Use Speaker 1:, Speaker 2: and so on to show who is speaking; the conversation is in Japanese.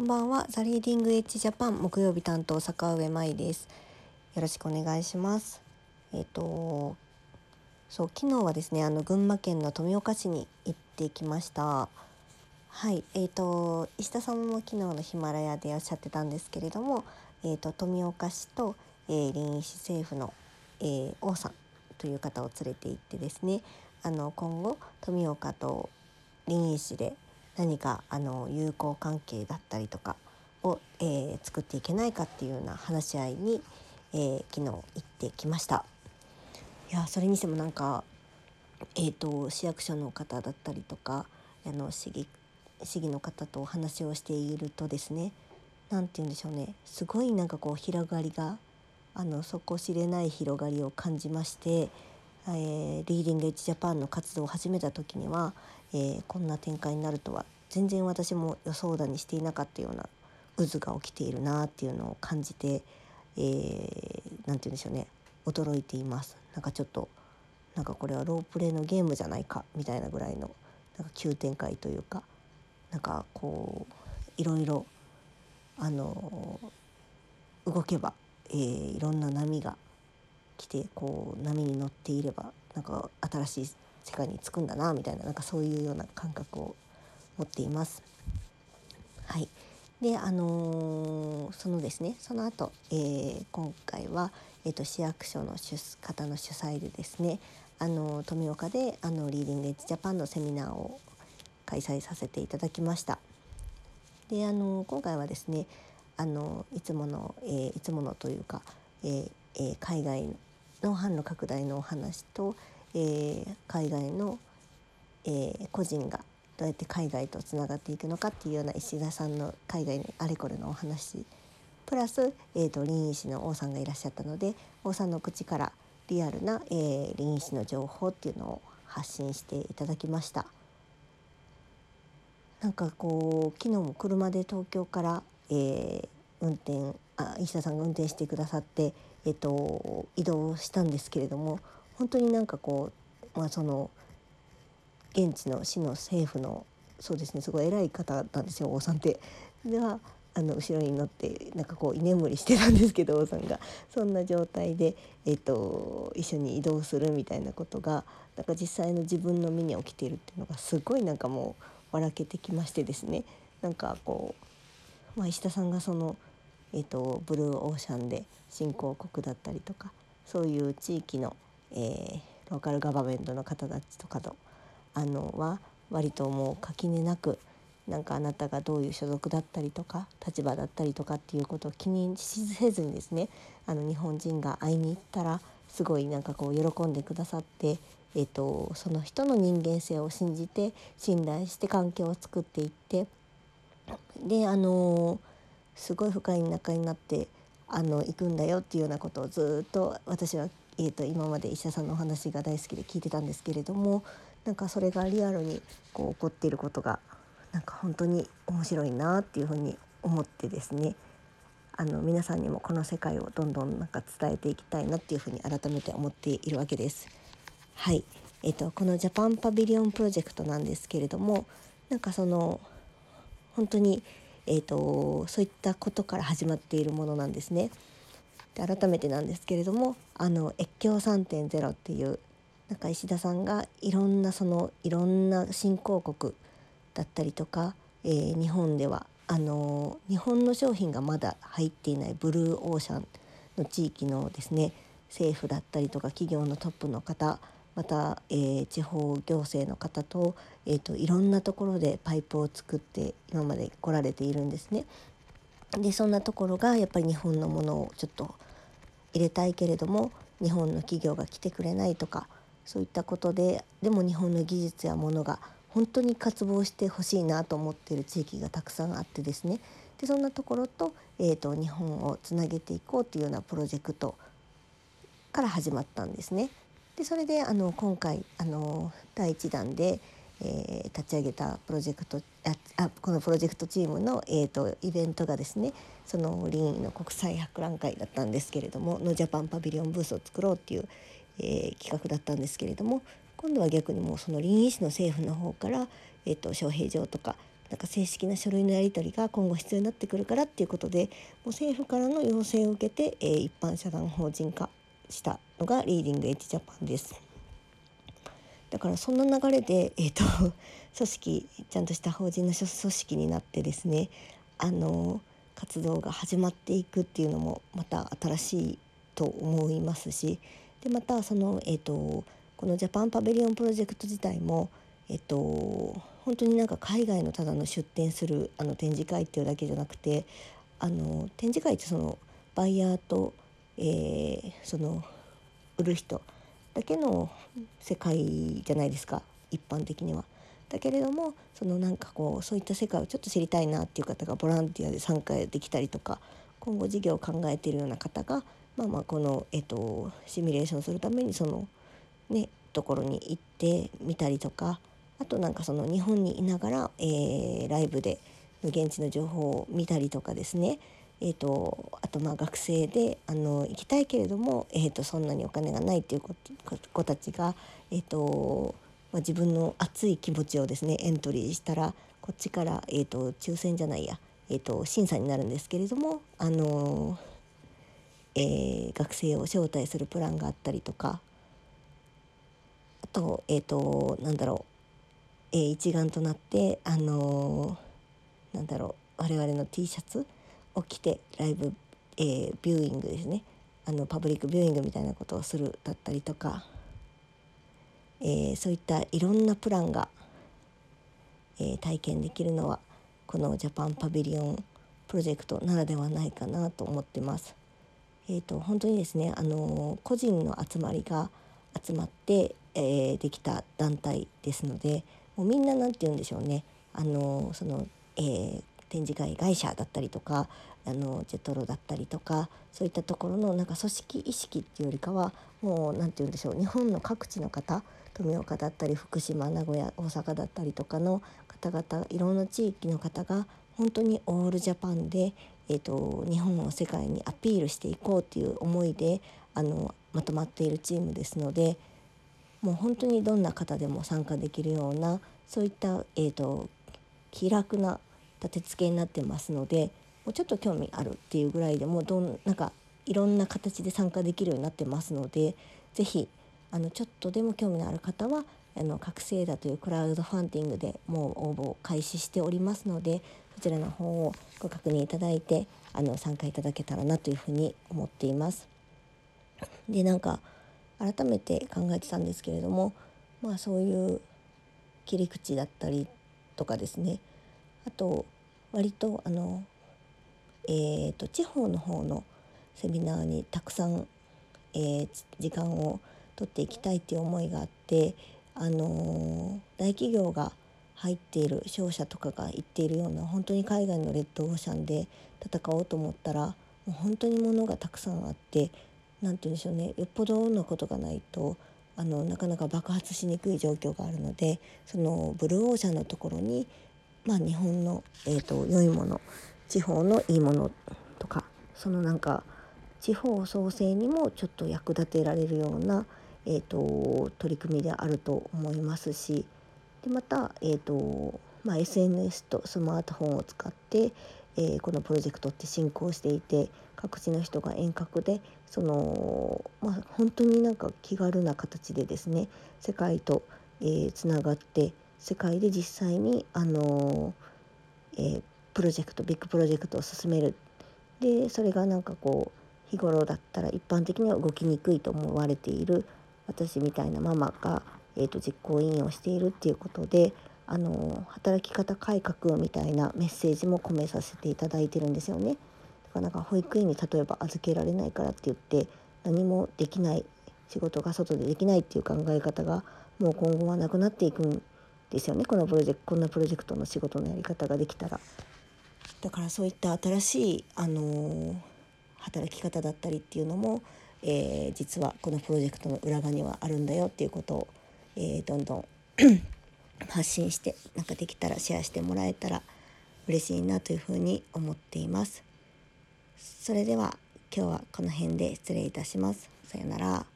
Speaker 1: こんばんは。ザリーディングエッジジャパン木曜日担当坂上舞です。よろしくお願いします。えっ、とそう昨日はですねあの群馬県の富岡市に行ってきました。はい、えっ、と石田さんも昨日のヒマラヤでおっしゃってたんですけれども、えっ、と富岡市と、えー、臨沂市政府の、えー、王さんという方を連れて行ってですね、あの今後富岡と臨沂市で何かあの友好関係だったりとかを、えー、作っていけないかっていうような話し合いに、えー、昨日行ってきました。いやそれにしてもなんか、えーと、市役所の方だったりとかあの市議市議の方とお話をしているとですね何て言うんでしょうねすごいなんかこう広がりがあの底知れない広がりを感じまして、えー、リーディングエッジジャパンの活動を始めた時には、えー、こんな展開になるとは全然私も予想だにしていなかったような渦が起きているなっていうのを感じて何、えー、て言うんでしょうね驚いています。なんかちょっとなんかこれはロープレイのゲームじゃないかみたいなぐらいのなんか急展開というかなんかこういろいろあの動けば、えー、いろんな波が来てこう波に乗っていればなんか新しい世界に着くんだなみたいななんかそういうような感覚を持っています。はいであのー、そのですねその後、えー、今回は、えーと、市役所の方の主催でですねあの富岡であのリーディングエッジジャパンのセミナーを開催させていただきました。であの今回はですねあのいつもの、えー、いつものというか、えーえー、海外の販路拡大のお話と、えー、海外の、えー、個人がどうやって海外とつながっていくのかっていうような石田さんの海外のあれこれのお話プラス、えーと、臨沂市の王さんがいらっしゃったので王さんの口からリアルな、えー、臨沂市の情報っていうのを発信していただきました。なんかこう昨日も車で東京から、えー、運転あ石田さんが運転してくださって、えーと移動したんですけれども本当になんかこう、まあ、その現地の市の政府のそうですねすごい偉い方なんですよ王さんって。ではあの後ろに乗ってなんかこう居眠りしてたんですけど王さんがそんな状態で、えーと、一緒に移動するみたいなことがなんか実際の自分の身に起きているっていうのがすごいなんかもう笑けてきましてですねなんかこう、まあ、石田さんがその、えーと、ブルーオーシャンで新興国だったりとかそういう地域の、えー、ローカルガバメントの方たちとかとあのは割ともう垣根なくなんかあなたがどういう所属だったりとか立場だったりとかっていうことを気にせずにですねあの日本人が会いに行ったらすごいなんかこう喜んでくださって、えーと、その人の人間性を信じて信頼して関係を作っていってであのすごい深い仲になってあの行くんだよっていうようなことをずっと私は、えーと今まで医者さんのお話が大好きで聞いてたんですけれどもなんかそれがリアルにこう起こっていることがなんか本当に面白いなっていうふうに思ってですねあの皆さんにもこの世界をどんどんなんか伝えていきたいなっていうふうに改めて思っているわけです。はい、えっ、とこのジャパンパビリオンプロジェクトなんですけれどもなんかその本当にえーと、そういったことから始まっているものなんですね。で改めてなんですけれどもあの越境3.0っていうなんか石田さんがいろんなそのいろんな新興国だったりとか、えー、日本ではあの日本の商品がまだ入っていないブルーオーシャンの地域のですね政府だったりとか企業のトップの方また、えー、地方行政の方と,、えーと、いろんなところでパイプを作って今まで来られているんですね。でそんなところがやっぱり日本のものをちょっと入れたいけれども日本の企業が来てくれないとかそういったことででも日本の技術やものが本当に渇望してほしいなと思っている地域がたくさんあってですねでそんなところと,、えーと、日本をつなげていこうというようなプロジェクトから始まったんですね。でそれであの今回あの第1弾で、えー、立ち上げたプロジェクトあこのプロジェクトチームの、えーと、イベントがですねそのリーンの国際博覧会だったんですけれどものジャパンパビリオンブースを作ろうっていう、えー、企画だったんですけれども今度は逆にもうその臨沂市の政府の方から、えーと、招聘状とかなんか正式な書類のやり取りが今後必要になってくるからっていうことでもう政府からの要請を受けて、えー、一般社団法人化したのがリーディングエッジジャパンです。だからそんな流れで、えーと、組織ちゃんとした法人の組織になってですねあの活動が始まっていくっていうのもまた新しいと思いますしでまたその、えーと、このジャパンパビリオンプロジェクト自体も、えーと、本当になんか海外のただの出展するあの展示会っていうだけじゃなくてあの展示会ってそのバイヤーと、えー、その売る人だけの世界じゃないですか一般的には。だけれどもそのなんかこうそういった世界をちょっと知りたいなっていう方がボランティアで参加できたりとか今後事業を考えているような方がまあまあこの、えっと、シミュレーションするためにそのねところに行ってみたりとかあとなんかその日本にいながら、えー、ライブで現地の情報を見たりとかですねえーと、あとまあ学生であの行きたいけれども、えーと、そんなにお金がないっていう子たちが、えーとまあ、自分の熱い気持ちをですねエントリーしたらこっちから、えー、と抽選じゃないや、えー、と審査になるんですけれども、あのー、えー、学生を招待するプランがあったりとかあと,、えー、となんだろう、えー、一丸となって、あの、なんだろう我々の T シャツ起きてライブ、えー、ビューイングですね。あのパブリックビューイングみたいなことをするだったりとか、えー、そういったいろんなプランが、えー、体験できるのはこのジャパンパビリオンプロジェクトならではないかなと思ってます。えーと、本当にですね、あの個人の集まりが集まって、えー、できた団体ですのでもうみんな何て言うんでしょうね。あのその、えー、展示会会社だったりとかあのジェトロだったりとかそういったところのなんか組織意識っていうよりかはもう何て言うんでしょう日本の各地の方富岡だったり福島名古屋大阪だったりとかの方々いろんな地域の方が本当にオールジャパンで、えーと、日本を世界にアピールしていこうっていう思いであのまとまっているチームですのでもう本当にどんな方でも参加できるようなそういった、えーと気楽な立て付けになってますのでもうちょっと興味あるっていうぐらいでもどんなんかいろんな形で参加できるようになってますので是非あのちょっとでも興味のある方はあの覚醒だというクラウドファンディングでもう応募を開始しておりますのでそちらの方をご確認いただいてあの参加いただけたらなというふうに思っています。でなんか改めて考えてたんですけれどもまあそういう切り口だったりとかですねあと割とあの、えーと、地方の方のセミナーにたくさん、えー、時間を取っていきたいっていう思いがあって、あのー、大企業が入っている商社とかが言っているような本当に海外のレッドオーシャンで戦おうと思ったらもう本当に物がたくさんあって何て言うんでしょうねよっぽどのことがないとあのなかなか爆発しにくい状況があるのでそのブルーオーシャンのところにまあ、日本の、えーと、良いもの地方のいいものとかそのなんか地方創生にもちょっと役立てられるような、えーと、取り組みであると思いますしでまた、えーとまあ、SNS とスマートフォンを使って、えー、このプロジェクトって進行していて各地の人が遠隔でその、まあ、本当になんか気軽な形でですね世界とつな、がって世界で実際にあの、えー、プロジェクトビッグプロジェクトを進めるでそれがなんかこう日頃だったら一般的には動きにくいと思われている私みたいなママが、えーと、実行委員をしているっていうことであの働き方改革みたいなメッセージも込めさせていただいてるんですよね。だからなんか保育園に例えば預けられないからって言って何もできない仕事が外でできないっていう考え方がもう今後はなくなっていくんですよねこのプロジェクトこんなプロジェクトの仕事のやり方ができたら。だからそういった新しい、あのー、働き方だったりっていうのも、えー、実はこのプロジェクトの裏側にはあるんだよっていうことを、えー、どんどん 発信してなんかできたらシェアしてもらえたら嬉しいなというふうに思っています。それでは今日はこの辺で失礼いたします。さようなら。